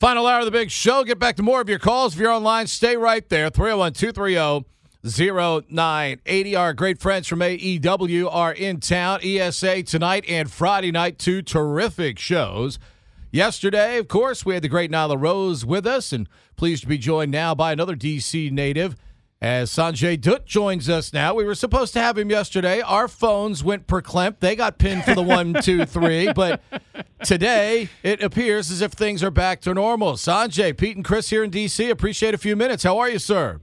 Final hour of the big show. Get back to more of your calls. If you're online, stay right there. 301 230 0980. Our great friends from AEW are in town. ESA tonight and Friday night, two terrific shows. Yesterday, of course, we had the great Nyla Rose with us, and pleased to be joined now by another DC native as Sanjay Dutt joins us now. We were supposed to have him yesterday. Our phones went per clamp. They got pinned for the one, two, three. But today, it appears as if things are back to normal. Sanjay, Pete, and Chris here in DC. Appreciate a few minutes. How are you, sir?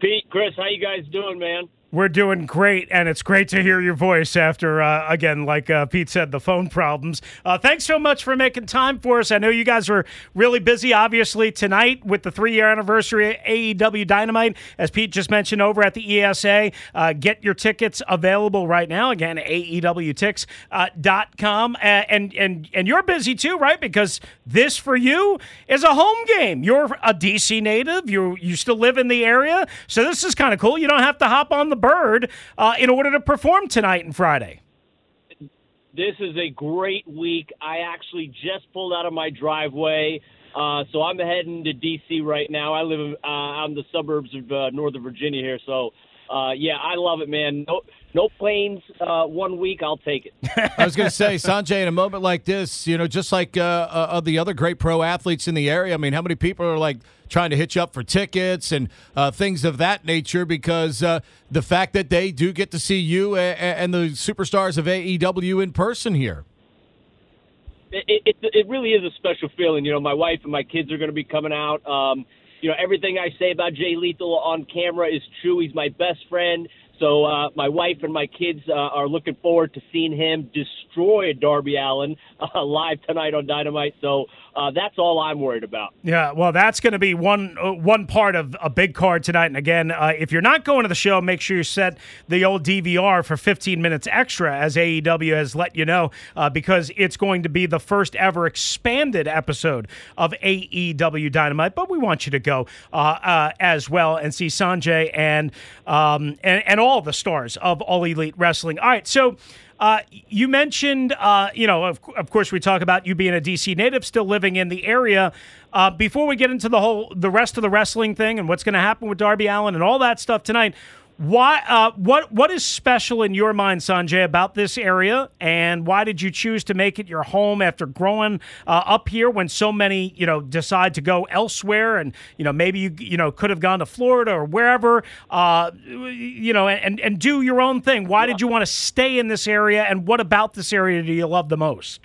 Pete, Chris, how you guys doing, man? We're doing great, and it's great to hear your voice after, uh, again, like uh, Pete said, the phone problems. Uh, thanks so much for making time for us. I know you guys were really busy, obviously, tonight with the three year anniversary of AEW Dynamite, as Pete just mentioned over at the ESA. Uh, get your tickets available right now. Again, AEWTix.com. Uh, and, and, and you're busy too, right? Because this for you is a home game. You're a DC native, you you still live in the area. So this is kind of cool. You don't have to hop on the bird uh, in order to perform tonight and Friday. This is a great week. I actually just pulled out of my driveway. Uh, so I'm heading to D.C. right now. I live uh, out in the suburbs of uh, Northern Virginia here. So, uh, yeah, I love it, man. No, no planes uh, one week. I'll take it. I was going to say, Sanjay, in a moment like this, you know, just like uh, uh, the other great pro athletes in the area, I mean, how many people are like trying to hitch up for tickets and uh, things of that nature because uh, the fact that they do get to see you and, and the superstars of AEW in person here? It, it, it really is a special feeling. You know, my wife and my kids are going to be coming out. Um, you know, everything I say about Jay Lethal on camera is true. He's my best friend. So uh, my wife and my kids uh, are looking forward to seeing him destroy Darby Allin uh, live tonight on Dynamite. So uh, that's all I'm worried about. Yeah, well, that's going to be one uh, one part of a big card tonight. And again, uh, if you're not going to the show, make sure you set the old DVR for 15 minutes extra, as AEW has let you know, because it's going to be the first ever expanded episode of AEW Dynamite. But we want you to go as well and see Sanjay and um, and and all the stars of All Elite Wrestling. All right, so. Uh, you mentioned, uh, you know, of, of, course, we talk about you being a DC native, still living in the area. Uh, before we get into the whole, the rest of the wrestling thing and what's going to happen with Darby Allin and all that stuff tonight, why? Uh, what? What is special in your mind, Sanjay, about this area, and why did you choose to make it your home after growing uh, up here? When so many, you know, decide to go elsewhere, and you know, maybe you, you know, could have gone to Florida or wherever, uh, you know, and and do your own thing. Why did you want to stay in this area, and what about this area do you love the most?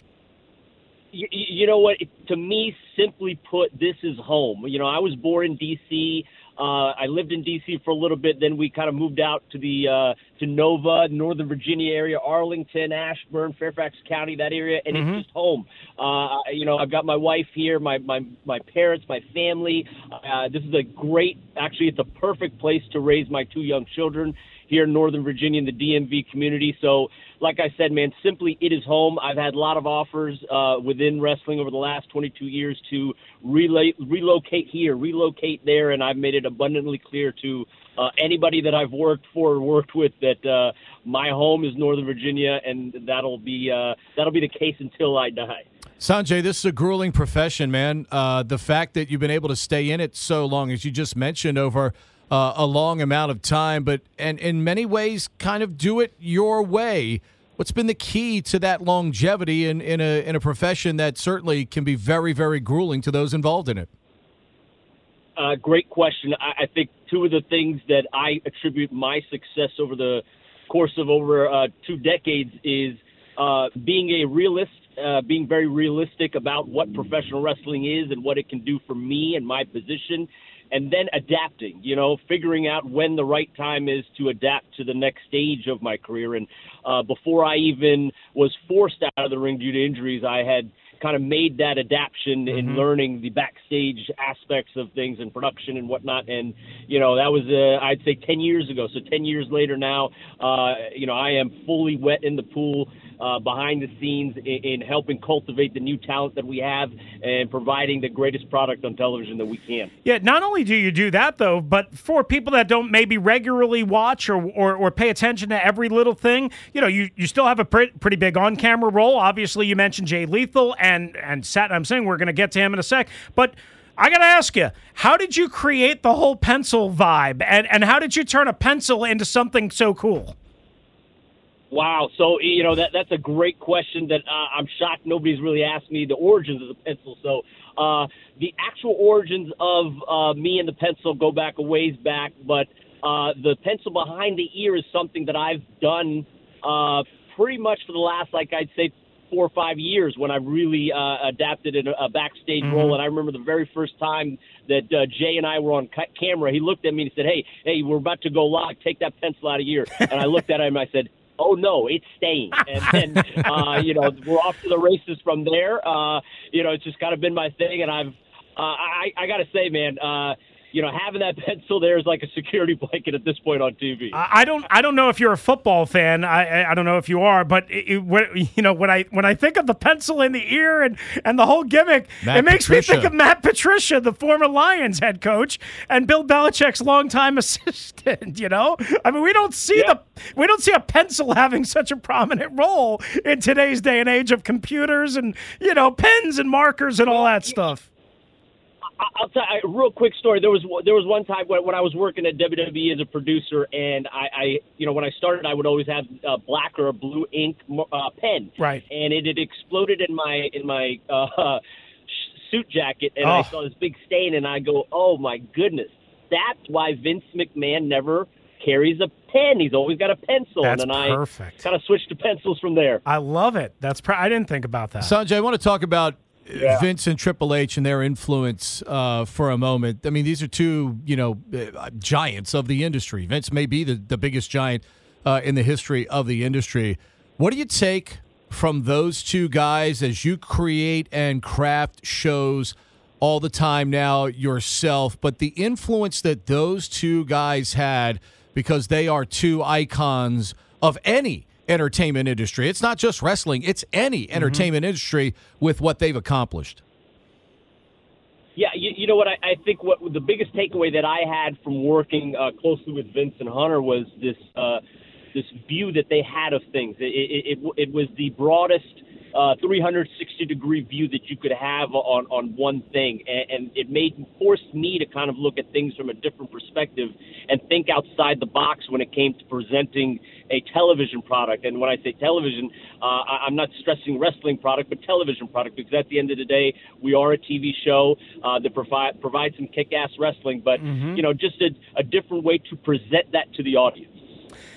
You, you know what? To me, simply put, this is home. You know, I was born in D.C. Uh, I lived in D.C. for a little bit. Then we kind of moved out to the uh, to Nova, Northern Virginia area, Arlington, Ashburn, Fairfax County, that area, and mm-hmm. it's just home. Uh, you know, I've got my wife here, my my my parents, my family. Uh, this is a great, actually, it's a perfect place to raise my two young children here in Northern Virginia in the DMV community. So, like I said, man, simply it is home. I've had a lot of offers uh, within wrestling over the last 22 years to relate, relocate here, relocate there, and I've made it abundantly clear to uh, anybody that I've worked for or worked with that uh, my home is Northern Virginia, and that'll be uh, that'll be the case until I die. Sanjay, this is a grueling profession, man. Uh, the fact that you've been able to stay in it so long, as you just mentioned, over uh, a long amount of time, but and in many ways, kind of do it your way. What's been the key to that longevity in, in a in a profession that certainly can be very very grueling to those involved in it? Uh, great question. I, I, think two of the things that I attribute my success over the course of over uh, two decades is uh, being a realist, uh, being very realistic about what professional wrestling is and what it can do for me and my position, and then adapting, you know, figuring out when the right time is to adapt to the next stage of my career. And uh, before I even was forced out of the ring due to injuries, I had kind of made that adaptation mm-hmm. in learning the backstage aspects of things and production and whatnot. And you know that was uh, I'd say 10 years ago. So 10 years later now, uh, you know I am fully wet in the pool uh, behind the scenes in, in, helping cultivate the new talent that we have and providing the greatest product on television that we can. Yeah, not only do you do that though, but for people that don't maybe regularly watch or or, or pay attention to every little thing, you know, you, you still have a pretty, pretty big on camera role. Obviously, you mentioned Jay Lethal and and Sat. I'm saying we're going to get to him in a sec, but. I got to ask you, how did you create the whole pencil vibe? And, and how did you turn a pencil into something so cool? Wow. So, you know, that that's a great question that uh, I'm shocked nobody's really asked me the origins of the pencil. So, uh, the actual origins of uh, me and the pencil go back a ways back, but uh, the pencil behind the ear is something that I've done uh, pretty much for the last, like I'd say, four or five years when I really uh, adapted in a, a backstage mm-hmm. role. And I remember the very first time that uh, Jay and I were on ca- camera, he looked at me and said, "Hey, hey, we're about to go live. Take that pencil out of here." And I looked at him and I said oh no, it's staying. And then, uh, you know, we're off to the races from there. Uh, you know, it's just kind of been my thing. And I've, uh, I, I got to say, man, uh, you know, having that pencil there is like a security blanket at this point on TV. I don't, I don't know if you're a football fan. I, I don't know if you are, but it, it, you know, when I when I think of the pencil in the ear and and the whole gimmick, Matt it makes Patricia. me think of Matt Patricia, the former Lions head coach, and Bill Belichick's longtime assistant. You know, I mean, we don't see yeah. the we don't see a pencil having such a prominent role in today's day and age of computers and you know pens and markers and all that stuff. I'll tell you a real quick story. There was there was one time when, when I was working at WWE as a producer, and I, I you know when I started, I would always have a black or a blue ink uh, pen, right? And it had exploded in my in my uh, suit jacket, and oh. I saw this big stain, and I go, oh my goodness, that's why Vince McMahon never carries a pen. He's always got a pencil. That's and then perfect. I kind of switched to pencils from there. I love it. That's pr- I didn't think about that. Sanjay, I want to talk about yeah. Vince and Triple H and their influence uh, for a moment. I mean, these are two, you know, uh, giants of the industry. Vince may be the, the biggest giant uh, in the history of the industry. What do you take from those two guys as you create and craft shows all the time now yourself? But the influence that those two guys had because they are two icons of any entertainment industry. It's not just wrestling, it's any mm-hmm. entertainment mm-hmm. industry with what they've accomplished. Yeah, you, you know what? I, I think what the biggest takeaway that I had from working uh, closely with Vince and Hunter was this uh, this view that they had of things. It, it, it, it was the broadest uh, 360 degree view that you could have on, on one thing. And, and it made forced me to kind of look at things from a different perspective and think outside the box when it came to presenting a television product. And when I say television, uh, I, I'm not stressing wrestling product, but television product, because at the end of the day, we are a TV show uh, that provide provides some kick-ass wrestling, but mm-hmm. you know, just a, a different way to present that to the audience.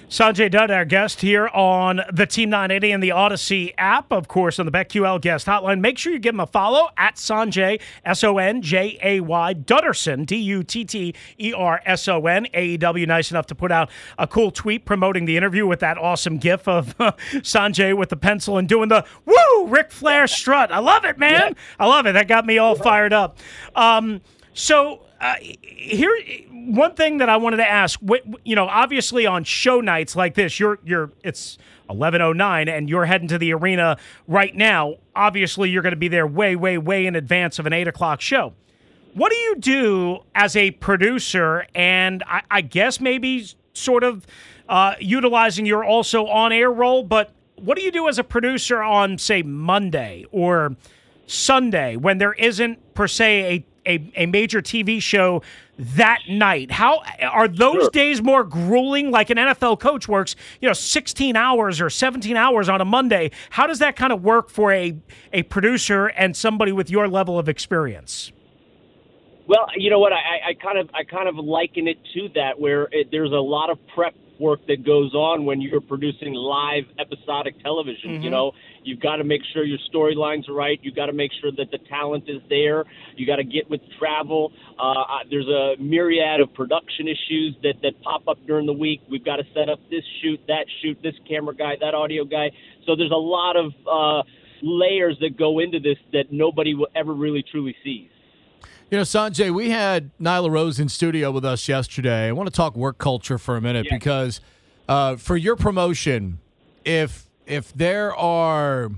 Sanjay Dutt, our guest here on the Team 980 and the Audacy app, of course, on the BetQL guest hotline. Make sure you give him a follow at Sanjay, S O N J A Y, Dutterson, D U T T E R S O N. AEW, nice enough to put out a cool tweet promoting the interview with that awesome gif of uh, Sanjay with the pencil and doing the woo, Ric Flair strut. I love it, man. I love it. That got me all fired up. Um, so, uh, here, one thing that I wanted to ask, you know, obviously on show nights like this, you're you're it's eleven oh nine, and you're heading to the arena right now. Obviously, you're going to be there way, way, way in advance of an eight o'clock show. What do you do as a producer, and I, I guess maybe sort of uh, utilizing your also on air role, but what do you do as a producer on, say, Monday or Sunday when there isn't per se a a, a major TV show that night. How are those sure. days more grueling? Like an NFL coach works, you know, 16 hours or 17 hours on a Monday. How does that kind of work for a a producer and somebody with your level of experience? Well, you know what? I, I kind of I kind of liken it to that, where it, there's a lot of prep work that goes on when you're producing live episodic television. Mm-hmm. You know, you've got to make sure your storylines are right. You've got to make sure that the talent is there. You got to get with travel. Uh, there's a myriad of production issues that that pop up during the week. We've got to set up this shoot, that shoot, this camera guy, that audio guy. So there's a lot of uh, layers that go into this that nobody will ever really truly sees. You know, Sanjay, we had Nyla Rose in studio with us yesterday. I want to talk work culture for a minute yeah. because uh, for your promotion, if if there are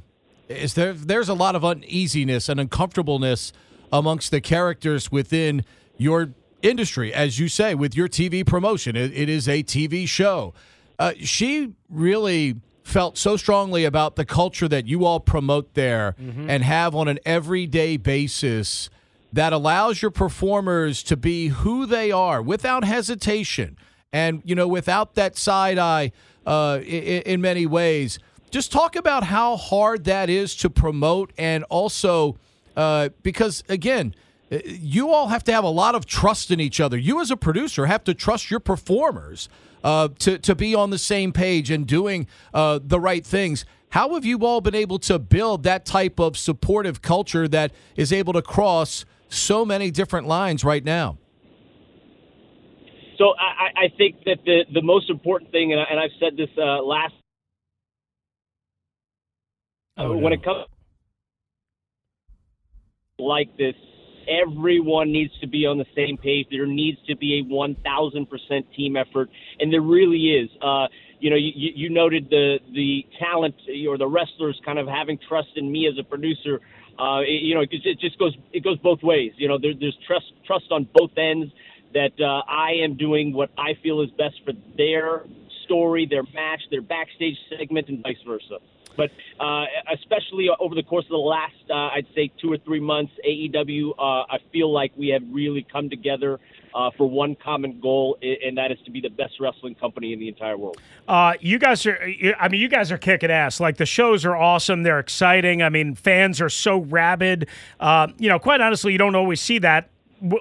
is there there's a lot of uneasiness and uncomfortableness amongst the characters within your industry, as you say, with your TV promotion. it, it is a TV show. Uh, she really felt so strongly about the culture that you all promote there and have on an everyday basis that allows your performers to be who they are without hesitation and you know without that side eye uh, in, in many ways. Just talk about how hard that is to promote and also uh, because again uh, you all have to have a lot of trust in each other. You as a producer have to trust your performers uh, to, to be on the same page and doing uh, the right things. How have you all been able to build that type of supportive culture that is able to cross so many different lines right now So I, I think that the, the most important thing, and, I, and I've said this uh, last, Oh, when no. it comes like this, everyone needs to be on the same page. There needs to be a 1,000% team effort, and there really is. Uh, you know, you, you you noted the the talent or the wrestlers kind of having trust in me as a producer. Uh, it, you know, it, it just goes it goes both ways. You know, there, there's trust trust on both ends that uh, I am doing what I feel is best for their story, their match, their backstage segment, and vice versa. But uh, especially over the course of the last, uh, I'd say, two or three months, AEW, uh, I feel like we have really come together uh, for one common goal, and that is to be the best wrestling company in the entire world. Uh, you guys are, I mean, you guys are kicking ass. Like the shows are awesome. They're exciting. I mean, fans are so rabid. Uh, you know, quite honestly, you don't always see that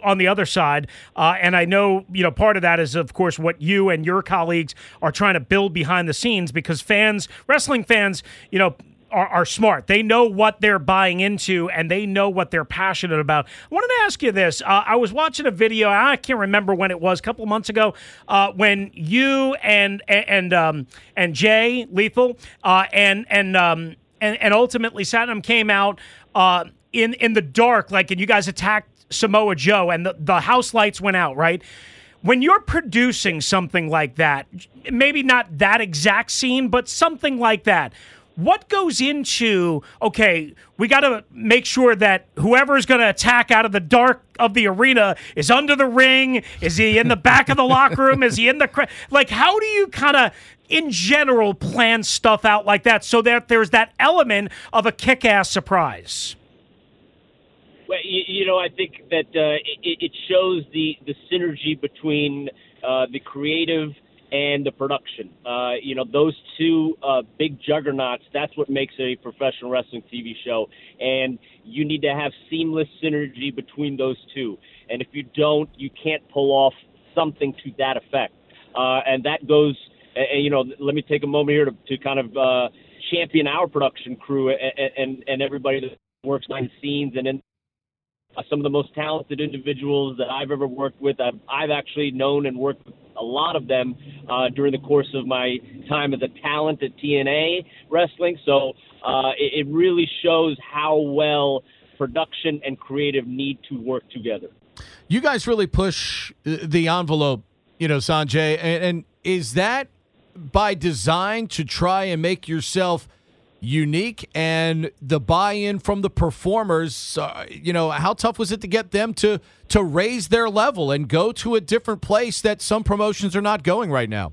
on the other side. Uh, and I know, you know, part of that is, of course, what you and your colleagues are trying to build behind the scenes because fans, wrestling fans, you know, are, are smart. They know what they're buying into and they know what they're passionate about. I wanted to ask you this. Uh, I was watching a video. I can't remember when it was, a couple months ago, uh, when you and and um, and Jay Lethal uh, and and um, and and ultimately Satnam came out uh, in in the dark, like, and you guys attacked Samoa Joe, and the, the house lights went out, right? when you're producing something like that, maybe not that exact scene, but something like that, what goes into okay we got to make sure that whoever is going to attack out of the dark of the arena is under the ring is he in the back of the locker room is he in the cra- like how do you kind of in general plan stuff out like that so that there's that element of a kick-ass surprise Well, you, you know, I think that uh, it, it shows the, the synergy between uh, the creative and the production. Uh, you know, those two uh, big juggernauts, that's what makes a professional wrestling TV show. And you need to have seamless synergy between those two. And if you don't, you can't pull off something to that effect. Uh, and that goes, and, you know, let me take a moment here to, to kind of uh, champion our production crew and, and, and everybody that works behind the scenes and in uh, some of the most talented individuals that I've ever worked with. I've, I've actually known and worked with a lot of them uh, during the course of my time as a talent at TNA wrestling. So uh, it, it really shows how well production and creative need to work together. You guys really push the envelope, you know, Sanjay, and, and is that by design to try and make yourself unique and the buy-in from the performers uh, you know how tough was it to get them to to raise their level and go to a different place that some promotions are not going right now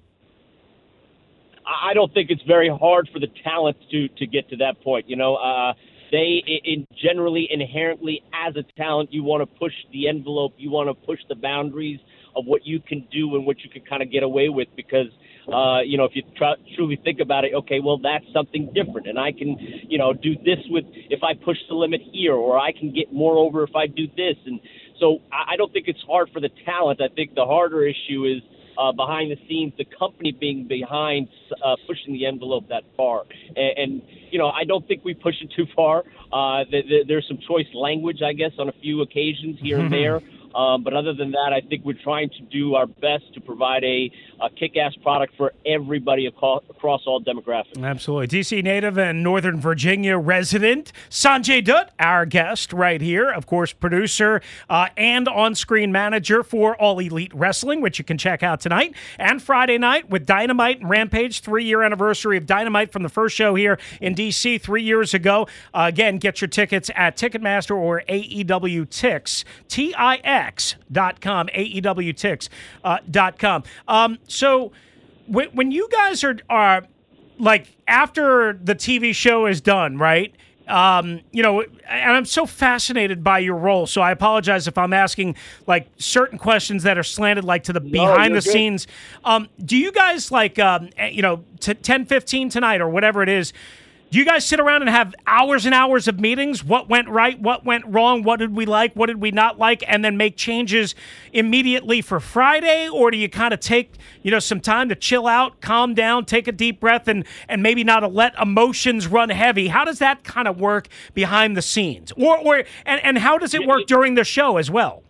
I don't think it's very hard for the talent to to get to that point. You know, uh, they in generally inherently as a talent, you want to push the envelope, you want to push the boundaries of what you can do and what you can kind of get away with because uh, you know if you try, truly think about it okay well that's something different and i can you know do this with if i push the limit here or i can get more over if i do this and so i, I don't think it's hard for the talent i think the harder issue is uh, behind the scenes, the company being behind uh, pushing the envelope that far. And, and you know, I don't think we push it too far. Uh, th- th- there's some choice language, I guess, on a few occasions here and there. Um, but other than that, I think we're trying to do our best to provide a, a kick-ass product for everybody aco- across all demographics. Absolutely. DC native and Northern Virginia resident Sanjay Dutt, our guest right here. Of course, producer uh, and on screen manager for All Elite Wrestling, which you can check out tonight and Friday night with Dynamite and Rampage, three year anniversary of Dynamite from the first show here in DC three years ago. Uh, again, get your tickets at Ticketmaster or AEW Tix, T I X dot com, AEW Tix uh, dot com. Um, so when, when you guys are, are like after the TV show is done, right? Um, you know, and I'm so fascinated by your role. So I apologize if I'm asking like certain questions that are slanted like to the No, behind the good. scenes. Um, do you guys like, um, eh, you know, t- 10, 15 tonight or whatever it is? Do you guys sit around and have hours and hours of meetings? What went right? What went wrong? What did we like? What did we not like? And then make changes immediately for Friday? Or do you kind of take, you know, some time to chill out, calm down, take a deep breath, and and maybe not let emotions run heavy? How does that kind of work behind the scenes? Or or and, and how does it work during the show as well?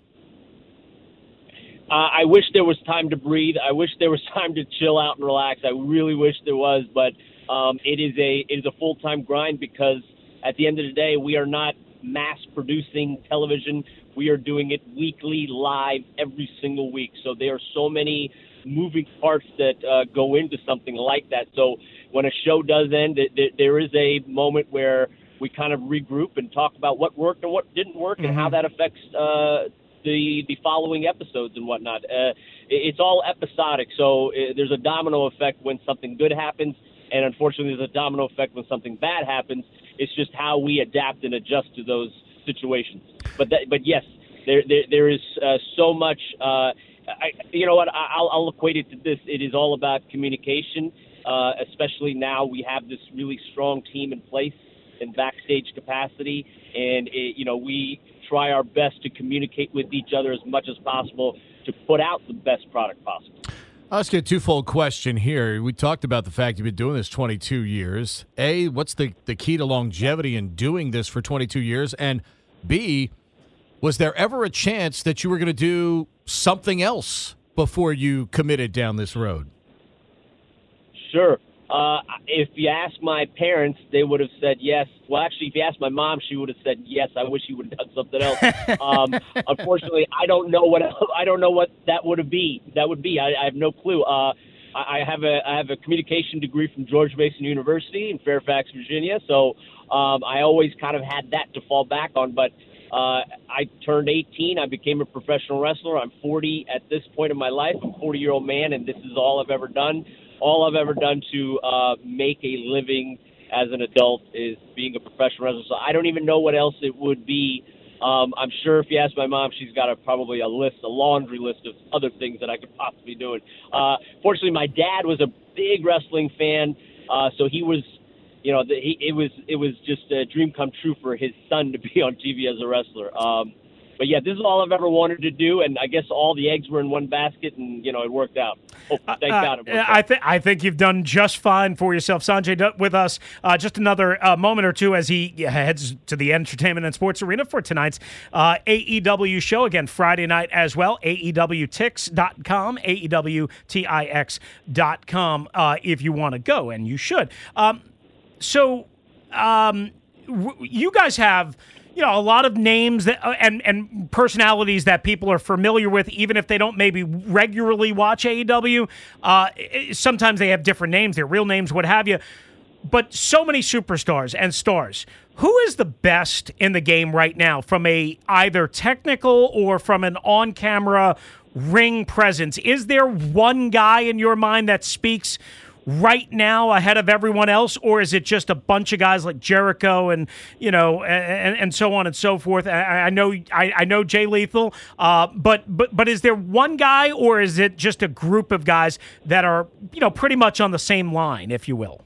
Uh, I wish there was time to breathe. I wish there was time to chill out and relax. I really wish there was, but um, it is a it is a full time grind because at the end of the day, we are not mass producing television. We are doing it weekly, live, every single week. So there are so many moving parts that uh, go into something like that. So when a show does end, it, it, there is a moment where we kind of regroup and talk about what worked and what didn't work and how that affects uh, the the following episodes and whatnot. Uh, it- it's all episodic, so uh, there's a domino effect when something good happens, and unfortunately, there's a domino effect when something bad happens. It's just how we adapt and adjust to those situations. But that, but yes, there there, there is uh, so much. Uh, I, you know what? I'll, I'll equate it to this. It is all about communication, uh, especially now we have this really strong team in place in backstage capacity, and it, you know we try our best to communicate with each other as much as possible to put out the best product possible. I'll ask you a twofold question here. We talked about the fact you've been doing this 22 years. A, what's the, the key to longevity in doing this for 22 years? And B, was there ever a chance that you were going to do something else before you committed down this road? Sure. Uh, if you ask my parents, they would have said yes. Well, actually, if you ask my mom, she would have said yes. I wish you would have done something else. um, unfortunately, I don't know what I don't know what that would have be. That would be. I, I have no clue. Uh, I, I have a I have a communication degree from George Mason University in Fairfax, Virginia. So um, I always kind of had that to fall back on. But uh, I turned 18. I became a professional wrestler. I'm 40 at this point in my life. I'm a 40 year old man, and this is all I've ever done. All I've ever done to uh, make a living as an adult is being a professional wrestler. So I don't even know what else it would be. Um, I'm sure if you ask my mom, she's got a, probably a list, a laundry list of other things that I could possibly be doing. Uh, fortunately, my dad was a big wrestling fan, uh, so he was, you know, the, he, it was it was just a dream come true for his son to be on TV as a wrestler. Um, but yeah, this is all I've ever wanted to do, and I guess all the eggs were in one basket, and you know it worked out. Oh, thank Uh, God I think I think you've done just fine for yourself, Sanjay. With us, uh, just another uh, moment or two as he heads to the entertainment and sports arena for tonight's uh, AEW show again Friday night as well. AEWTix.com, AEWTIX.com. Uh, if you want to go, and you should. Um, so, um, w- you guys have you know a lot of names that uh, and and personalities that people are familiar with, even if they don't maybe regularly watch AEW. Uh, sometimes they have different names, their real names, what have you. But so many superstars and stars. Who is the best in the game right now, from a either technical or from an on-camera ring presence? Is there one guy in your mind that speaks? Right now ahead of everyone else, or is it just a bunch of guys like Jericho and you know and, and so on and so forth? I, I know I, I know Jay Lethal, uh, but but but is there one guy, or is it just a group of guys that are you know pretty much on the same line, if you will?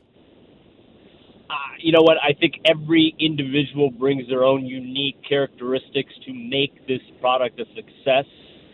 Uh, you know what? I think every individual brings their own unique characteristics to make this product a success.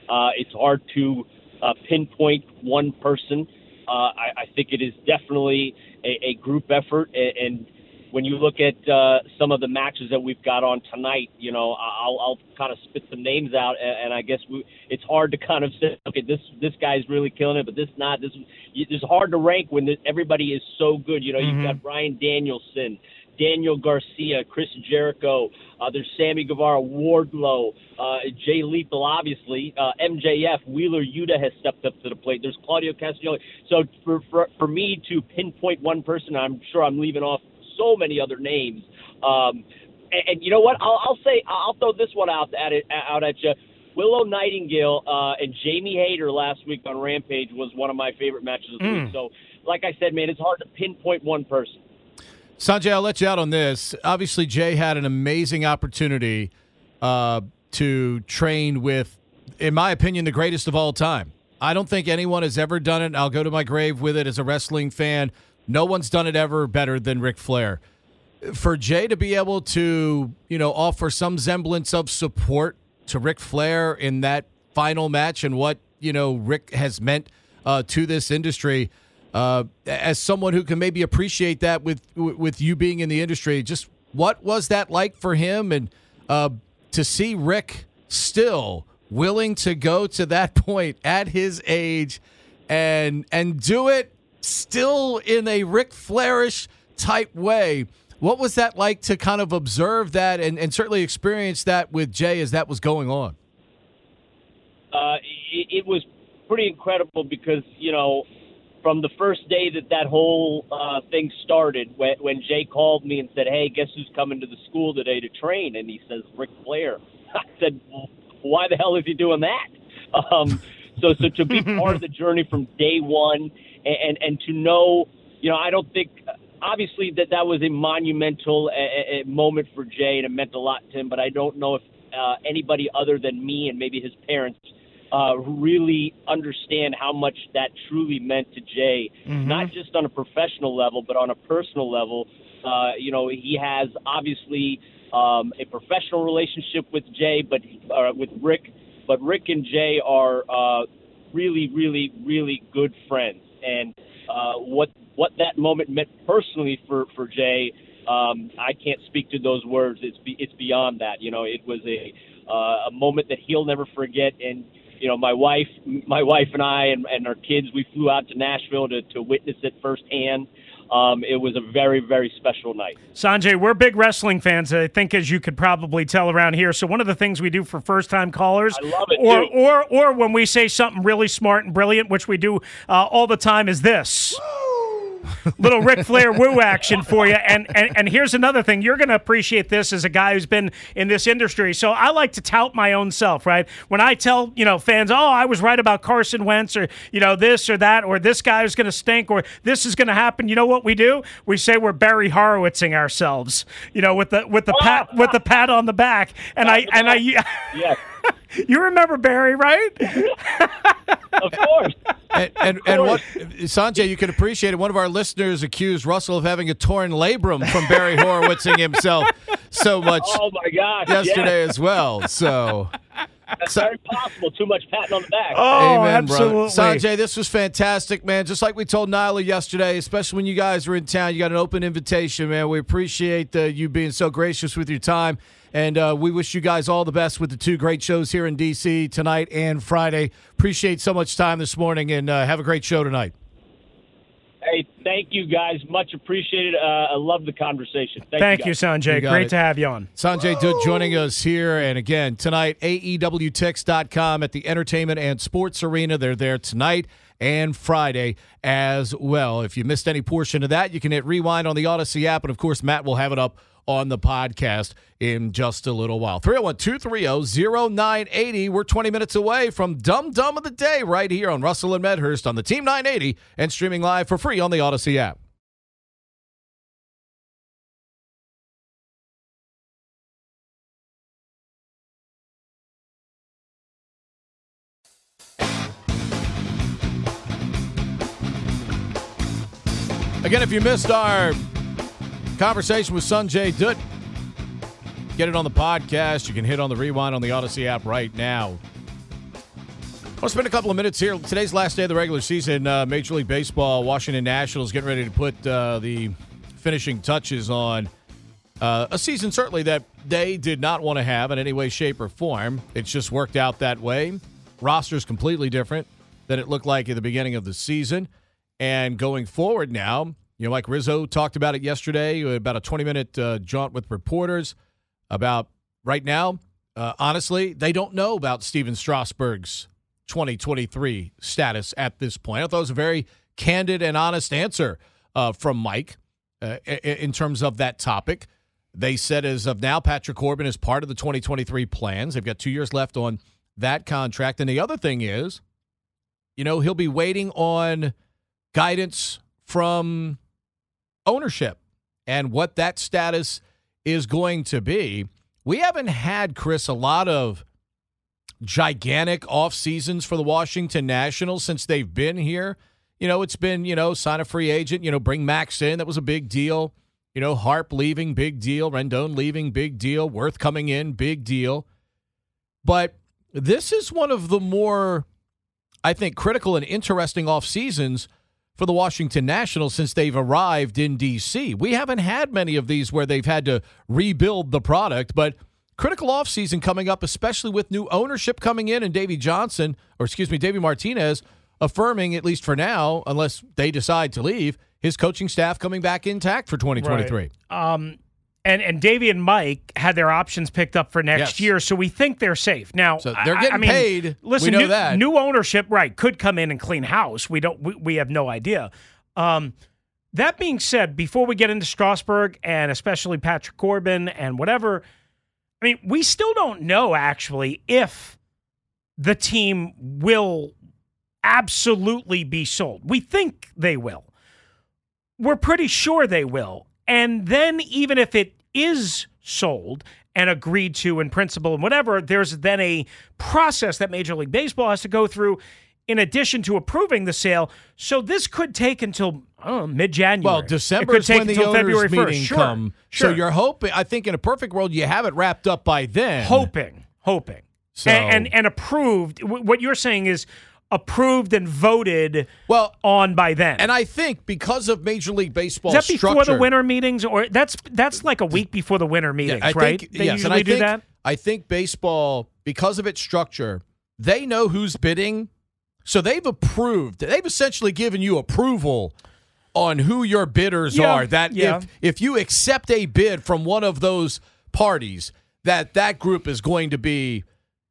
Uh, it's hard to uh, pinpoint one person. Uh, I, I think it is definitely a, a group effort, and, and when you look at uh, some of the matches that we've got on tonight, you know, I'll, I'll kind of spit some names out, and, and I guess we, it's hard to kind of say, okay, this this guy's really killing it, but this not. This it's hard to rank when this, everybody is so good. You know, you've got Bryan Danielson, Daniel Garcia, Chris Jericho. Uh, there's Sammy Guevara, Wardlow, uh, Jay Lethal, obviously. Uh, MJF, Wheeler Yuta has stepped up to the plate. There's Claudio Castagnoli. So for, for for me to pinpoint one person, I'm sure I'm leaving off so many other names. Um, and, and you know what? I'll, I'll say I'll throw this one out at it out at you. Willow Nightingale uh, and Jamie Hayter last week on Rampage was one of my favorite matches of the Mm. week. So, like I said, man, it's hard to pinpoint one person. Sanjay, I'll let you out on this. Obviously, Jay had an amazing opportunity uh, to train with, in my opinion, the greatest of all time. I don't think anyone has ever done it. I'll go to my grave with it as a wrestling fan. No one's done it ever better than Ric Flair. For Jay to be able to, you know, offer some semblance of support to Ric Flair in that final match and what, you know, Ric has meant uh, to this industry, uh, as someone who can maybe appreciate that with with you being in the industry, just what was that like for him, and uh, to see Ric still willing to go to that point at his age, and and do it still in a Ric Flairish type way. What was that like to kind of observe that and, and certainly experience that with Jay as that was going on? uh, it, it was pretty incredible because you know from the first day that that whole uh, thing started, when, when Jay called me and said, "Hey, guess who's coming to the school today to train?" and he says, Ric Flair." I said, well, "Why the hell is he doing that?" Um, so, so to be part of the journey from day one, and and, and to know, you know, I don't think. Obviously, that that was a monumental uh, uh, moment for Jay, and it meant a lot to him. But I don't know if uh, anybody other than me and maybe his parents uh, really understand how much that truly meant to Jay, not just on a professional level, but on a personal level. Uh, you know, he has obviously um, a professional relationship with Jay, but uh, with Ric, but Ric and Jay are uh, really, really, really good friends. And uh, what what that moment meant personally for for Jay, um, I can't speak to those words. It's be, it's beyond that. You know, it was a uh, a moment that he'll never forget. And you know, my wife, my wife and I, and, and our kids, we flew out to Nashville to to witness it firsthand. Um, it was a very, very special night. Sanjay, we're big wrestling fans, I think, as you could probably tell around here. So one of the things we do for first-time callers, I love it, or too. or or when we say something really smart and brilliant, which we do uh, all the time, is this. Little Ric Flair woo action for you. And, and and here's another thing. You're going to appreciate this as a guy who's been in this industry. So I like to tout my own self, right? When I tell, you know, fans, oh, I was right about Carson Wentz or, you know, this or that, or this guy is going to stink or this is going to happen. You know what we do? We say we're Barry Horowitzing ourselves, you know, with the with the pat with the pat on the back. And I and I Yes, you remember Barry, right? of course. And, and, and what, Sanjay, you can appreciate it. One of our listeners accused Russell of having a torn labrum from Barry Horowitzing himself so much Oh my gosh! yesterday yes. as well. So, That's very possible. Too much patting on the back. Oh, amen, absolutely. brother. Sanjay, this was fantastic, man. Just like we told Nyla yesterday, especially when you guys were in town, you got an open invitation, man. We appreciate uh, you being so gracious with your time. And uh, we wish you guys all the best with the two great shows here in D.C. tonight and Friday. Appreciate so much time this morning and uh, have a great show tonight. Hey, thank you guys. Much appreciated. Uh, I love the conversation. Thank, Thank you. you. Sanjay. You Great it. to have you on. Sanjay Dutt joining us here. And again, tonight, AEWTix.com at the Entertainment and Sports Arena. They're there tonight and Friday as well. If you missed any portion of that, you can hit rewind on the Audacy app. And of course, Matt will have it up on the podcast in just a little while. 301 230 0980. We're 20 minutes away from Dumb Dumb of the Day right here on Russell and Medhurst on the Team 980 and streaming live for free on the Audacy app. Again, if you missed our conversation with Sanjay Dutt, get it on the podcast. You can hit on the rewind on the Audacy app right now. I'll spend a couple of minutes here. Today's last day of the regular season. Uh, Major League Baseball, Washington Nationals getting ready to put uh, the finishing touches on uh, a season certainly that they did not want to have in any way, shape, or form. It's just worked out that way. Roster's completely different than it looked like at the beginning of the season. And going forward now, you know, Mike Rizzo talked about it yesterday, about a 20 minute uh, jaunt with reporters about right now. Uh, honestly, they don't know about Stephen Strasburg's 2023 status at this point. I thought it was a very candid and honest answer uh, from Mike uh, in terms of that topic. They said as of now, Patrick Corbin is part of the 2023 plans. They've got two years left on that contract. And the other thing is, you know, he'll be waiting on guidance from ownership and what that status is going to be. We haven't had, Chris, a lot of gigantic off seasons for the Washington Nationals since they've been here. You know, it's been, you know, sign a free agent, you know, bring Max in. That was a big deal. You know, Harp leaving, big deal. Rendon leaving, big deal. Werth coming in, big deal. But this is one of the more, I think, critical and interesting off seasons for the Washington Nationals since they've arrived in D.C. We haven't had many of these where they've had to rebuild the product, but critical offseason coming up, especially with new ownership coming in and Davey Johnson, or excuse me, Davey Martinez affirming, at least for now, unless they decide to leave, his coaching staff coming back intact for 2023. Right. Um, and and Davey and Mike had their options picked up for next yes. year, so we think they're safe. Now so they're getting I, I mean, paid. Listen, we know new, that new ownership, right, could come in and clean house. We don't. We, we have no idea. Um, that being said, before we get into Strasburg and especially Patrick Corbin and whatever, I mean, we still don't know actually if the team will absolutely be sold. We think they will. We're pretty sure they will. And then, even if it is sold and agreed to in principle and whatever, there's then a process that Major League Baseball has to go through in addition to approving the sale. So this could take until mid January. Well, December is when the owners February meeting 1st. Sure, come. Sure. So you're hoping. I think in a perfect world, you have it wrapped up by then. hoping, hoping, So and, and and approved. What you're saying is approved and voted well, on by then. and I think because of Major League Baseball is that before structure, the winter meetings, or that's that's like a week before the winter meetings, I right? Think, they yes, usually and I do think, that. I think baseball, because of its structure, they know who's bidding. So they've approved. They've essentially given you approval on who your bidders Yeah, are. That yeah. if if you accept a bid from one of those parties, that that group is going to be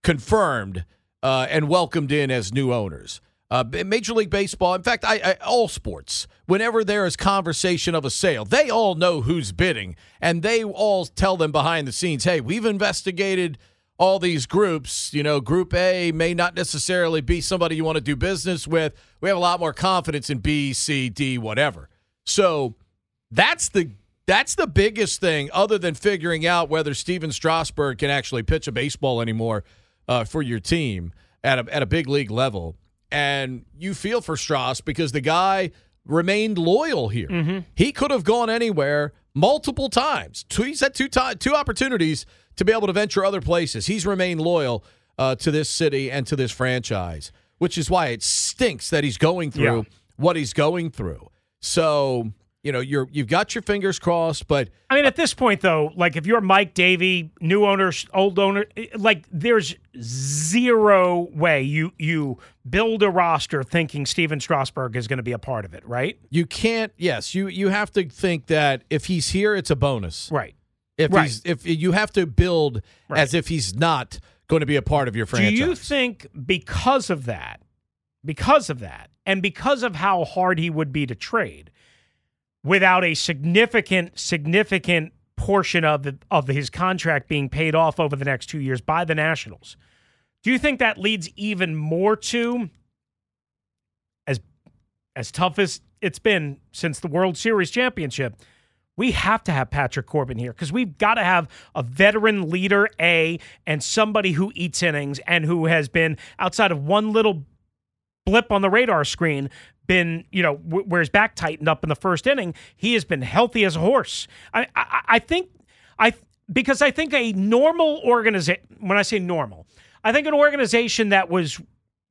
confirmed uh, and welcomed in as new owners. Uh, Major League Baseball, in fact, I, I, all sports, whenever there is conversation of a sale, they all know who's bidding, and they all tell them behind the scenes, "Hey, we've investigated all these groups. You know, Group A may not necessarily be somebody you want to do business with. We have a lot more confidence in B, C, D, whatever." So that's the that's the biggest thing, other than figuring out whether Stephen Strasburg can actually pitch a baseball anymore uh, for your team at a, at a big league level. And you feel for Stras because the guy remained loyal here. He could have gone anywhere multiple times. Two, he's had two two opportunities to be able to venture other places. He's remained loyal uh, to this city and to this franchise, which is why it stinks that he's going through Yeah. what he's going through. So you know you're you've got your fingers crossed, but I mean, at this point, though, like if you're Mike Davey, new owner, old owner, eh, like there's zero way you you build a roster thinking Stephen Strasburg is going to be a part of it, right? you can't. Yes, you you have to think that if he's here, it's a bonus. Right. If Right. he's if you have to build as if he's not going to be a part of your franchise. Do you think because of that, because of that, and because of how hard he would be to trade, without a significant, significant portion of the, of his contract being paid off over the next two years by the Nationals, do you think that leads even more to as as tough as it's been since the World Series championship? We have to have Patrick Corbin here because we've got to have a veteran leader, A, and somebody who eats innings and who has been outside of one little blip on the radar screen been you know wh- where his back tightened up in the first inning he has been healthy as a horse. I i, I think i because i think a normal organization when i say normal i think an organization that was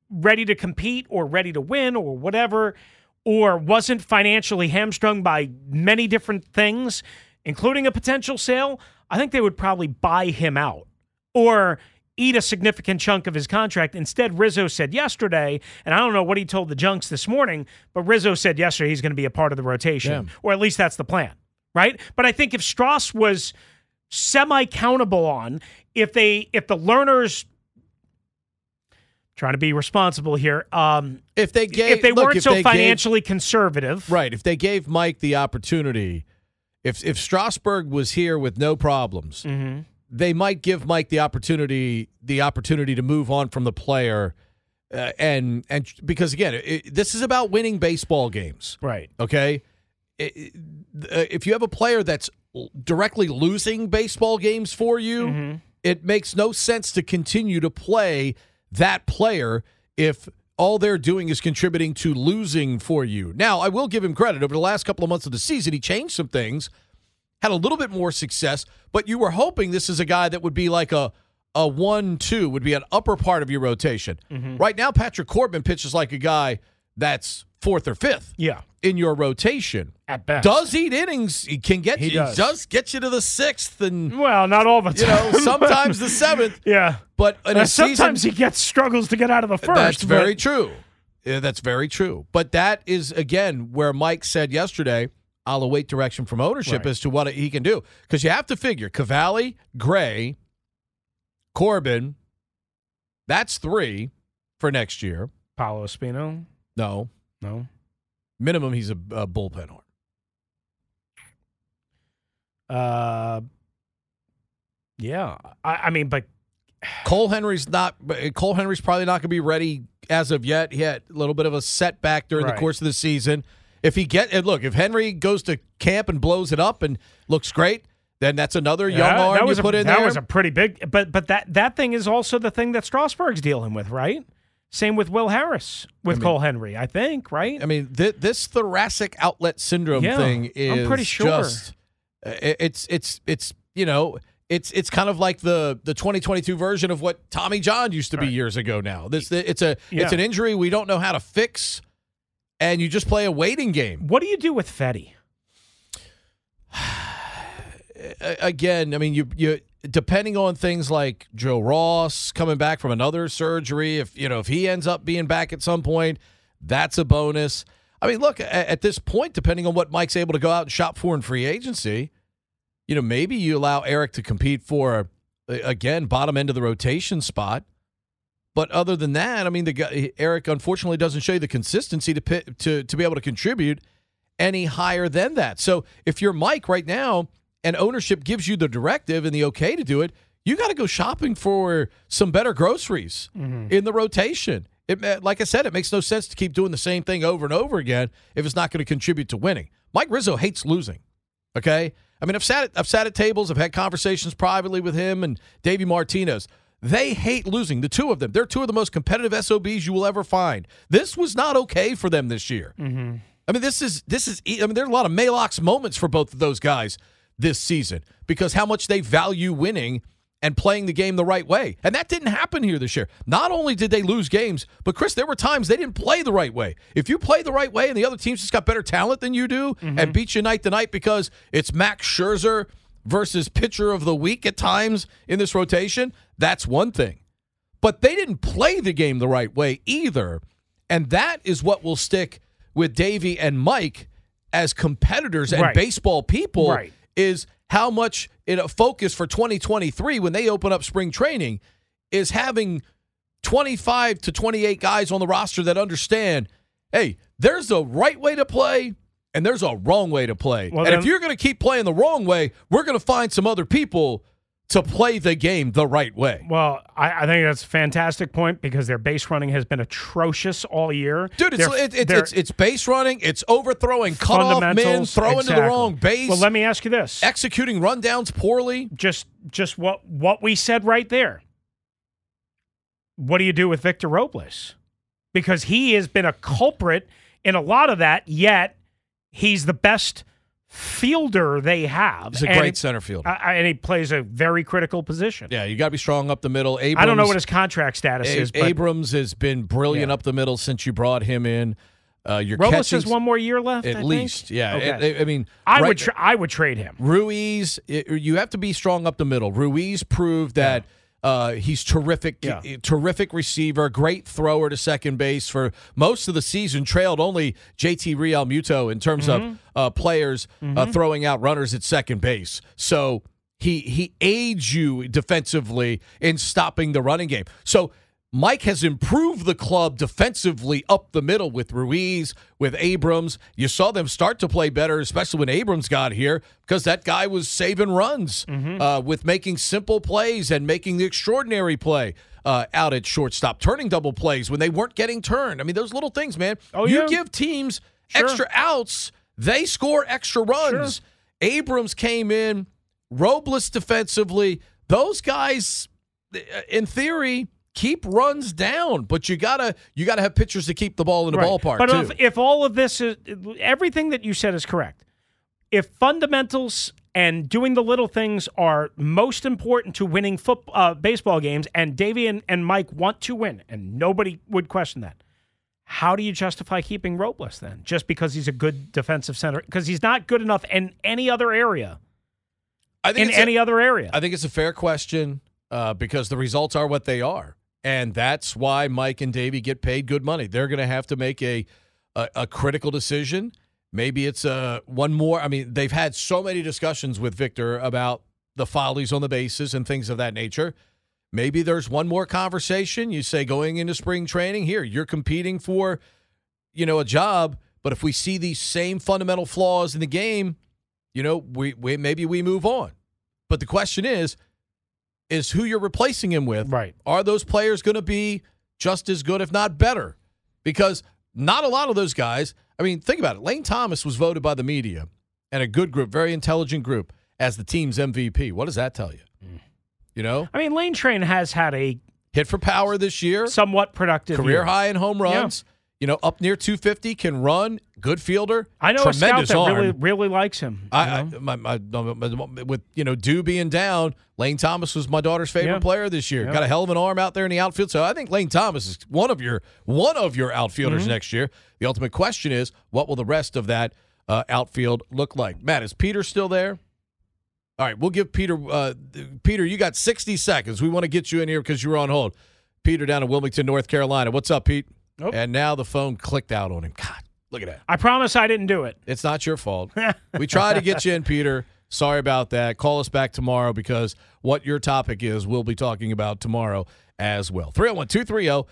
ready to compete or ready to win or whatever or wasn't financially hamstrung by many different things including a potential sale i think they would probably buy him out. Or eat a significant chunk of his contract. Instead, Rizzo said yesterday, and I don't know what he told the Junks this morning, but Rizzo said yesterday he's going to be a part of the rotation, Yeah. or at least that's the plan, right? But I think if Stras was semi countable on if they if the Lerners trying to be responsible here um if they gave if they look, weren't if so they gave- financially conservative right? If they gave Mike the opportunity, if if Strasburg was here with no problems, Mm-hmm. They might give Mike the opportunity the opportunity to move on from the player, uh, and and because again, it, this is about winning baseball games, Right. okay? It- uh, if you have a player that's directly losing baseball games for you, it makes no sense to continue to play that player if all they're doing is contributing to losing for you. Now, I will give him credit. Over the last couple of months of the season, he changed some things, had a little bit more success, but you were hoping this is a guy that would be like a a one two would be an upper part of your rotation. Mm-hmm. Right now, Patrick Corbin pitches like a guy that's fourth or fifth Yeah. in your rotation. At best. Does eat innings. He can get He you. does. get you to the sixth, and Well, not all the you time. know sometimes the seventh. yeah. But sometimes season, he gets struggles to get out of the first. that's very true. Yeah, that's very true. But that is again where Mike said yesterday, "I'll await direction from ownership Right. as to what he can do." Because you have to figure Cavalli, Gray, Corbin. That's three for next year. Paolo Espino. No, No. minimum he's a, a bullpen arm. Uh, yeah. I, I mean, but Cole Henry's not. Cole Henry's probably not going to be ready as of yet. He had a little bit of a setback during Right. the course of the season. If he get look, if Henry goes to camp and blows it up and looks great, then that's another young Yeah, arm that was you a, put in that there. was a pretty big. But but that that thing is also the thing that Strasburg's dealing with, right? Same with Will Harris with I mean- Cole Henry, I think, right? I mean, th- this thoracic outlet syndrome Yeah, thing is I'm pretty sure. just it's it's it's you know it's it's kind of like the the 2022 version of what Tommy John used to be Right. years ago. Now this it's a it's an injury we don't know how to fix, and you just play a waiting game. what do you do with Fedde? Again, I mean, you you depending on things like Joe Ross coming back from another surgery, if you know if he ends up being back at some point, that's a bonus. I mean, look at, this point, depending on what Mike's able to go out and shop for in free agency, you know, maybe you allow Erick to compete for again bottom end of the rotation spot. But other than that, I mean, the guy, Erick unfortunately doesn't show you the consistency to pit, to to be able to contribute any higher than that. So if you're Mike right now and ownership gives you the directive and the okay to do it, you got to go shopping for some better groceries mm-hmm. in the rotation. It, eh, like I said, it makes no sense to keep doing the same thing over and over again if it's not going to contribute to winning. Mike Rizzo hates losing. Okay, I mean, I've sat at, I've sat at tables, I've had conversations privately with him and Davey Martinez. They hate losing. The two of them, they're two of the most competitive SOBs you will ever find. This was not okay for them this year. Mm-hmm. I mean, this is this is. I mean, there are a lot of Maalox moments for both of those guys this season because how much they value winning and playing the game the right way, and that didn't happen here this year. Not only did they lose games, but Chris, there were times they didn't play the right way. If you play the right way and the other teams just got better talent than you do mm-hmm. and beat you night to night because it's Max Scherzer versus pitcher of the week at times in this rotation, that's one thing but they didn't play the game the right way either. And that is what will stick with Davey and Mike as competitors and Right. baseball people Right. is how much in a focus for 2023 when they open up spring training is having 25 to 28 guys on the roster that understand, hey, there's a right way to play and there's a wrong way to play. Well, and then- if you're going to keep playing the wrong way, we're going to find some other people to play the game the right way. Well, I, I think that's a fantastic point because their base running has been atrocious all year. Dude, it's it, it, it's it's base running, it's overthrowing, cut off men, throwing to the wrong base, Well, let me ask you this: executing rundowns poorly. just just what what we said right there. What do you do with Victor Robles? Because he has been a culprit in a lot of that. Yet he's the best fielder they have. He's a great it- center fielder. I- I- and he plays a very critical position. yeah, you got to be strong up the middle. Abrams, I don't know what his contract status A- is, but Abrams has been brilliant Yeah. up the middle since you brought him in. Uh, your Robles has one more year left. I at think? least. Yeah, Okay. I- I mean, I right- would tra- I would trade him. Ruiz, it- you have to be strong up the middle. Ruiz proved that uh, he's terrific, Yeah. terrific receiver, great thrower to second base for most of the season. Trailed only JT Realmuto in terms Mm-hmm. of uh, players uh, throwing out runners at second base. So he he aids you defensively in stopping the running game. So Mike has improved the club defensively up the middle with Ruiz, with Abrams. You saw them start to play better, especially when Abrams got here, because that guy was saving runs uh, with making simple plays and making the extraordinary play uh, out at shortstop, turning double plays when they weren't getting turned. I mean, those little things, man. Oh, you yeah. give teams Sure. extra outs, they score extra runs. Abrams came in, Robles defensively. Those guys, in theory, keep runs down, but you gotta you gotta have pitchers to keep the ball in the Right. ballpark But too. if, if all of this is everything that you said is correct, if fundamentals and doing the little things are most important to winning foot, uh, baseball games, and Davey and, and Mike want to win, and nobody would question that. How do you justify keeping Robles then? Just because he's a good defensive center? Because he's not good enough in any other area. I In it's a- any other area. I think it's a fair question uh, because the results are what they are, and that's why Mike and Davey get paid good money. They're going to have to make a, a a critical decision. Maybe it's a one more. I mean, they've had so many discussions with Victor about the follies on the bases and things of that nature. Maybe there's one more conversation. You say going into spring training, here you're competing for, you know, a job. But if we see these same fundamental flaws in the game, you know, we, we maybe we move on. But the question is, is who you're replacing him with. Right. Are those players going to be just as good, if not better? Because not a lot of those guys. I mean, think about it. Lane Thomas was voted by the media and a good group, very intelligent group, as the team's MVP. What does that tell you? Mm. You know, I mean, Lane Train has had a hit for power this year, somewhat productive career year. high in home runs. You know, up near 250, can run, good fielder. I know a scout tremendous that really really likes him. I? I my, my, my- with you know Dew being down, Lane Thomas was my daughter's favorite Yeah. player this year. Yeah. Got a hell of an arm out there in the outfield. So I think Lane Thomas is one of your one of your outfielders Mm-hmm. next year. The ultimate question is, what will the rest of that uh, outfield look like? Matt, is Peter still there? All right, we'll give Peter. Uh, Peter, you got sixty seconds. We want to get you in here because you were on hold. Peter down in Wilmington, North Carolina. What's up, Pete? Nope. And now the phone clicked out on him. God, look at that. I promise I didn't do it. It's not your fault. we try to get you in, Peter. Sorry about that. Call us back tomorrow because what your topic is, we'll be talking about tomorrow as well. 301 230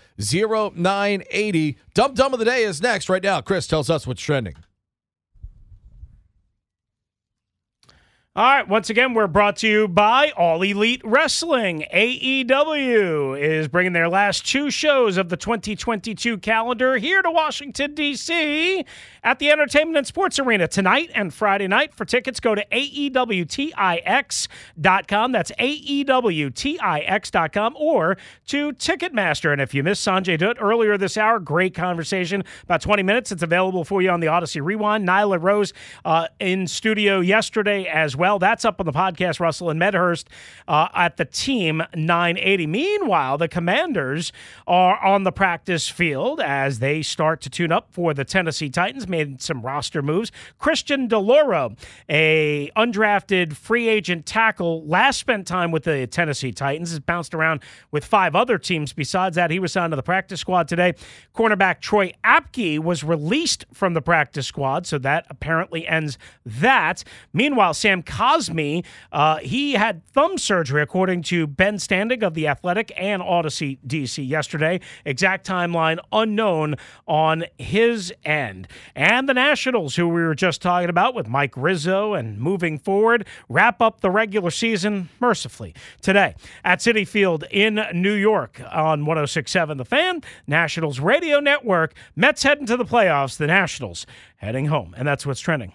0980. Dumb Dumb of the Day is next. Right now, Chris tells us what's trending. All right, once again, we're brought to you by All Elite Wrestling. AEW is bringing their last two shows of the 2022 calendar here to Washington, D.C. at the Entertainment and Sports Arena tonight and Friday night. For tickets, go to AEWTIX.com. That's AEWTIX.com or to Ticketmaster. And if you missed Sonjay Dutt earlier this hour, great conversation, about 20 minutes. It's available for you on the Audacy Rewind. Nyla Rose uh, in studio yesterday as well. That's up on the podcast, Russell and Medhurst uh, at the Team 980. Meanwhile, the Commanders are on the practice field as they start to tune up for the Tennessee Titans. Made some roster moves. Christian DiLauro, a undrafted free agent tackle, last spent time with the Tennessee Titans, has bounced around with five other teams. Besides that, he was signed to the practice squad today. Cornerback Troy Apke was released from the practice squad, so that apparently ends that. Meanwhile, Sam Cosmi, uh, he had thumb surgery, according to Ben Standig of The Athletic and Audacy DC yesterday. Exact timeline unknown on his end. And the Nationals, who we were just talking about with Mike Rizzo and moving forward, wrap up the regular season mercifully today at Citi Field in New York on 1067 The Fan, Nationals Radio Network. Mets heading to the playoffs, the Nationals heading home. And that's what's trending.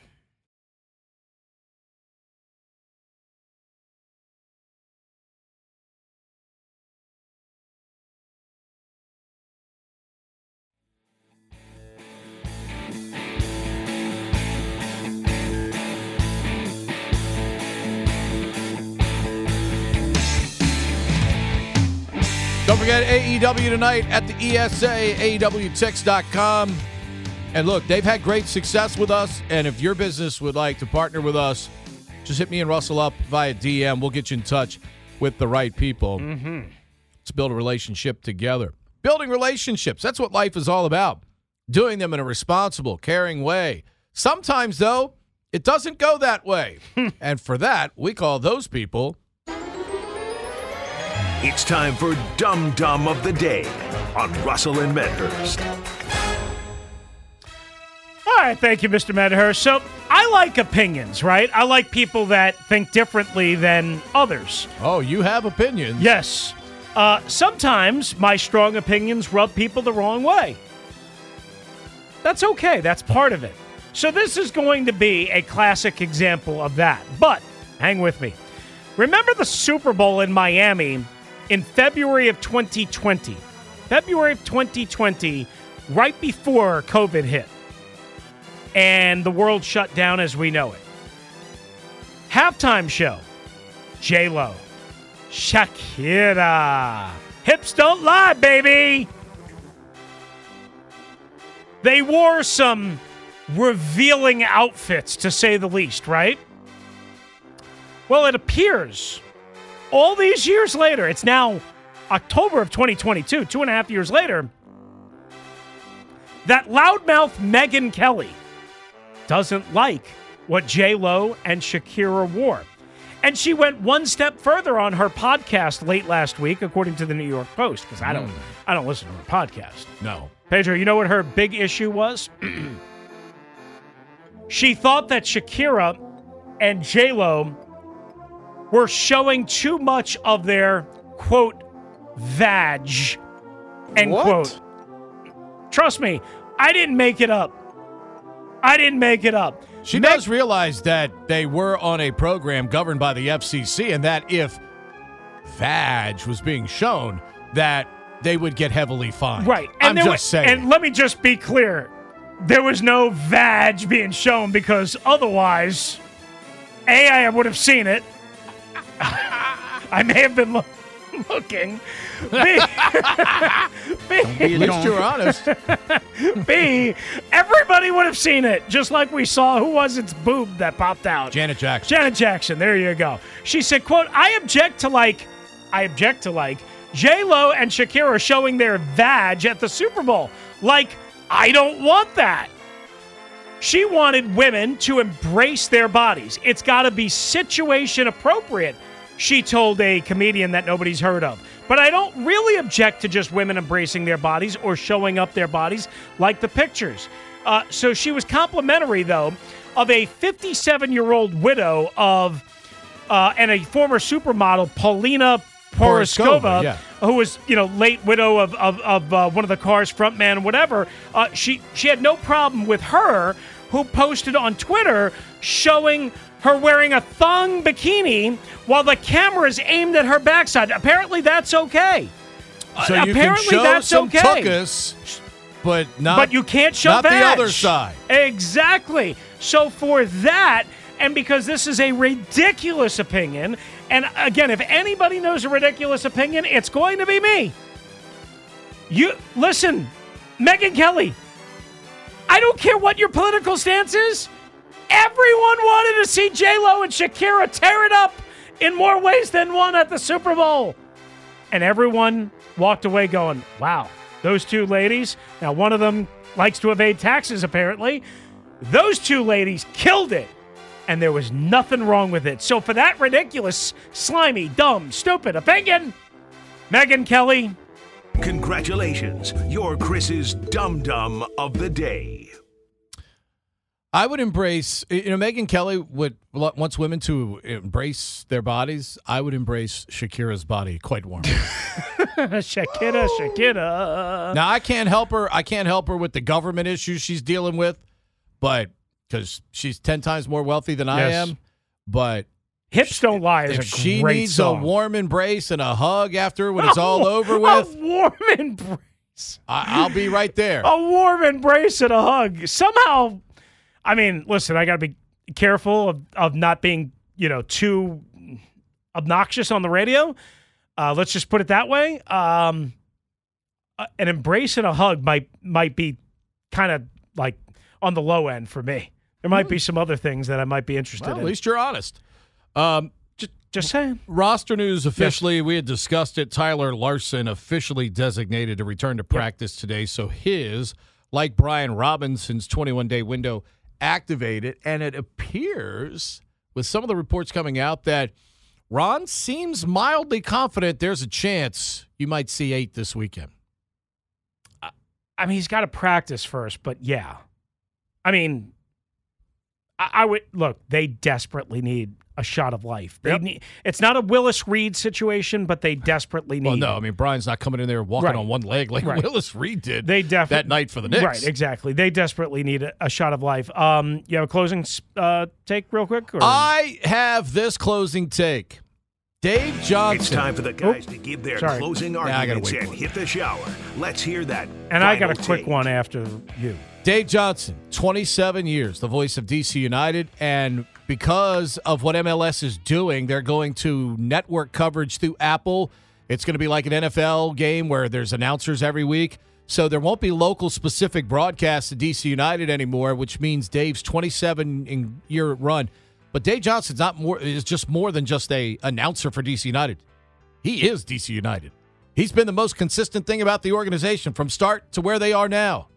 AEW tonight at the ESA, AEWTix.com. And look, they've had great success with us. And if your business would like to partner with us, just hit me and Russell up via DM. We'll get you in touch with the right people. Mm-hmm. Let's build a relationship together. Building relationships, that's what life is all about. Doing them in a responsible, caring way. Sometimes, though, it doesn't go that way. and for that, we call those people It's time for Dum Dum of the Day on Russell and Medhurst. All right, thank you, Mr. Medhurst. So I like opinions, right? I like people that think differently than others. Oh, you have opinions. Yes. Uh, sometimes my strong opinions rub people the wrong way. That's okay. That's part of it. So this is going to be a classic example of that. But hang with me. Remember the Super Bowl in Miami in February of 2020? February of 2020, right before COVID hit. And the world shut down as we know it. Halftime show J Lo, Shakira. Hips don't lie, baby. They wore some revealing outfits, to say the least, right? Well, it appears all these years later, it's now October of 2022, two and a half years later, that loudmouth Megyn Kelly doesn't like what J Lo and Shakira wore. And she went one step further on her podcast late last week, according to the New York Post, because I don't mm. I don't listen to her podcast. No. Pedro, you know what her big issue was? she thought that Shakira and J Lo were showing too much of their quote vag end What? quote. Trust me, I didn't make it up. I didn't make it up. She Meg- does realize that they were on a program governed by the FCC and that if Vag was being shown, that they would get heavily fined. Right. I'm just was- saying. And let me just be clear. There was no vag being shown because otherwise, A, I would have seen it. I may have been loo- looking. B, At least you're honest. B, everybody would have seen it, just like we saw who was its boob that popped out. Janet Jackson. Janet Jackson, there you go. She said, quote, I object to like, I object to like J-Lo and Shakira showing their vag at the Super Bowl. Like, I don't want that. She wanted women to embrace their bodies. It's got to be situation appropriate, she told a comedian that nobody's heard of. But I don't really object to just women embracing their bodies or showing up their bodies like the pictures. Uh, so she was complimentary, though, of a 57 year old widow of uh, and a former supermodel, Paulina Porizkova, yeah. who was you know late widow of of, of uh, one of the Cars frontman, whatever. Uh, she she had no problem with her, who posted on Twitter showing her wearing a thong bikini while the camera is aimed at her backside. Apparently, that's okay. So Uh, you apparently can show that's some okay. but not. but you can't show not the other side. Exactly. So for that, and because this is a ridiculous opinion, and again, if anybody knows a ridiculous opinion, it's going to be me. You listen, Megyn Kelly. I don't care what your political stance is. Everyone wanted to see J Lo and Shakira tear it up in more ways than one at the Super Bowl. And everyone walked away going, wow, those two ladies. Now, one of them likes to evade taxes, apparently. Those two ladies killed it. And there was nothing wrong with it. So, for that ridiculous, slimy, dumb, stupid opinion, Megyn Kelly, Congratulations, you're Chris's Dum Dum of the Day. I would embrace, you know, Megyn Kelly would wants women to embrace their bodies. I would embrace Shakira's body quite warmly. Shakira, Shakira. now I can't help her. I can't help her with the government issues she's dealing with, but because she's ten times more wealthy than I am. But Hips Don't Lie is if she needs song. a warm embrace and a hug after when it's all A- over A with, warm embrace. I, I'll be right there. a warm embrace and a hug. Somehow, I mean, listen, I got to be careful of, of not being, you know, too obnoxious on the radio. Uh, let's just put it that way. Um, uh, an embrace and a hug might might be kind of like on the low end for me. There might be some other things that I might be interested Well, at in. least you're honest. Um, just, just saying. roster news officially, we had discussed it. Tyler Larsen officially designated to return to practice today. So his, like Brian Robinson's 21 day window, activated. And it appears, with some of the reports coming out, that Ron seems mildly confident there's a chance you might see eight this weekend. I mean, he's got to practice first, but yeah. I mean, I, I would look. They desperately need a shot of life. They Yep. need, it's not a Willis Reed situation, but they desperately need. Well, no, I mean Brian's not coming in there walking Right. on one leg like Right. Willis Reed did They definitely that night for the Knicks. Right, exactly. They desperately need a, a shot of life. Um, you have a closing uh, take, real quick. Or? I have this closing take. Dave Johnson. It's time for the guys to give their Sorry. closing I gotta arguments wait and hit the shower. Let's hear that. and I got a final quick take. one after you. Dave Johnson, 27 years, the voice of DC United. And because of what MLS is doing, they're going to network coverage through Apple. It's going to be like an NFL game where there's announcers every week. So there won't be local specific broadcasts to DC United anymore, which means Dave's 27 in year run. But Dave Johnson's not more is just more than just a announcer for DC United. He is DC United. He's been the most consistent thing about the organization from start to where they are now.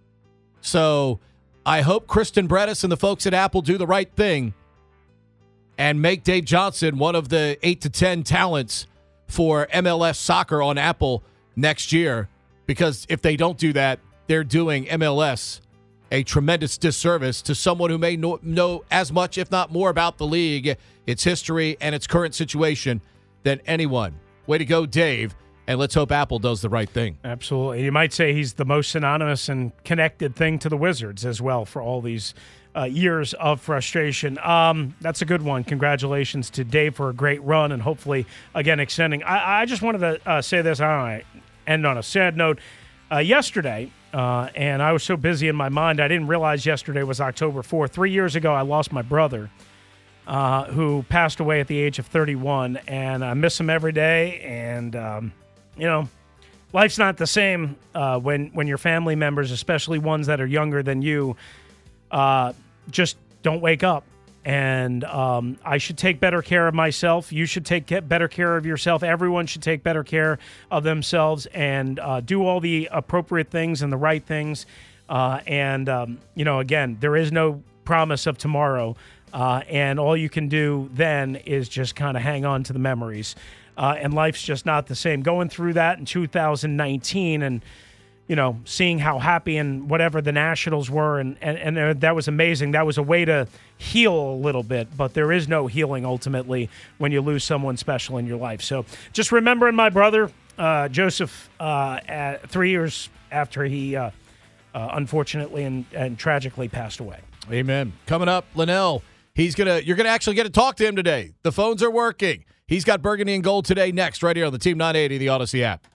So I hope Kristen Bredis and the folks at Apple do the right thing and make Dave Johnson one of the eight to 10 talents for MLS soccer on Apple next year. Because if they don't do that, they're doing MLS a tremendous disservice to someone who may know, know as much, if not more, about the league, its history, and its current situation than anyone. Way to go, Dave. And let's hope Apple does the right thing. Absolutely. You might say he's the most synonymous and connected thing to the Wizards as well for all these uh, years of frustration. Um, that's a good one. Congratulations to Dave for a great run and hopefully, again, extending. I, I just wanted to uh, say this. I end on a sad note. Uh, yesterday, uh, and I was so busy in my mind, I didn't realize yesterday was October 4th. Three years ago, I lost my brother uh, who passed away at the age of 31, and I miss him every day. And, um, you know, life's not the same uh, when when your family members, especially ones that are younger than you, uh, just don't wake up. And um, I should take better care of myself. You should take ke- better care of yourself. Everyone should take better care of themselves and uh, do all the appropriate things and the right things. Uh, and um, you know, again, there is no promise of tomorrow. Uh, and all you can do then is just kind of hang on to the memories. Uh, and life's just not the same. Going through that in 2019 and you know, seeing how happy and whatever the Nationals were, and, and, and uh, that was amazing. That was a way to heal a little bit, but there is no healing ultimately when you lose someone special in your life. So just remembering my brother, uh, Joseph, uh, at three years after he uh, uh, unfortunately and, and tragically passed away. Amen. Coming up, Linnell. He's gonna. You're gonna actually get to talk to him today. The phones are working. He's got Burgundy and Gold today. Next, right here on the Team 980, the Audacy app.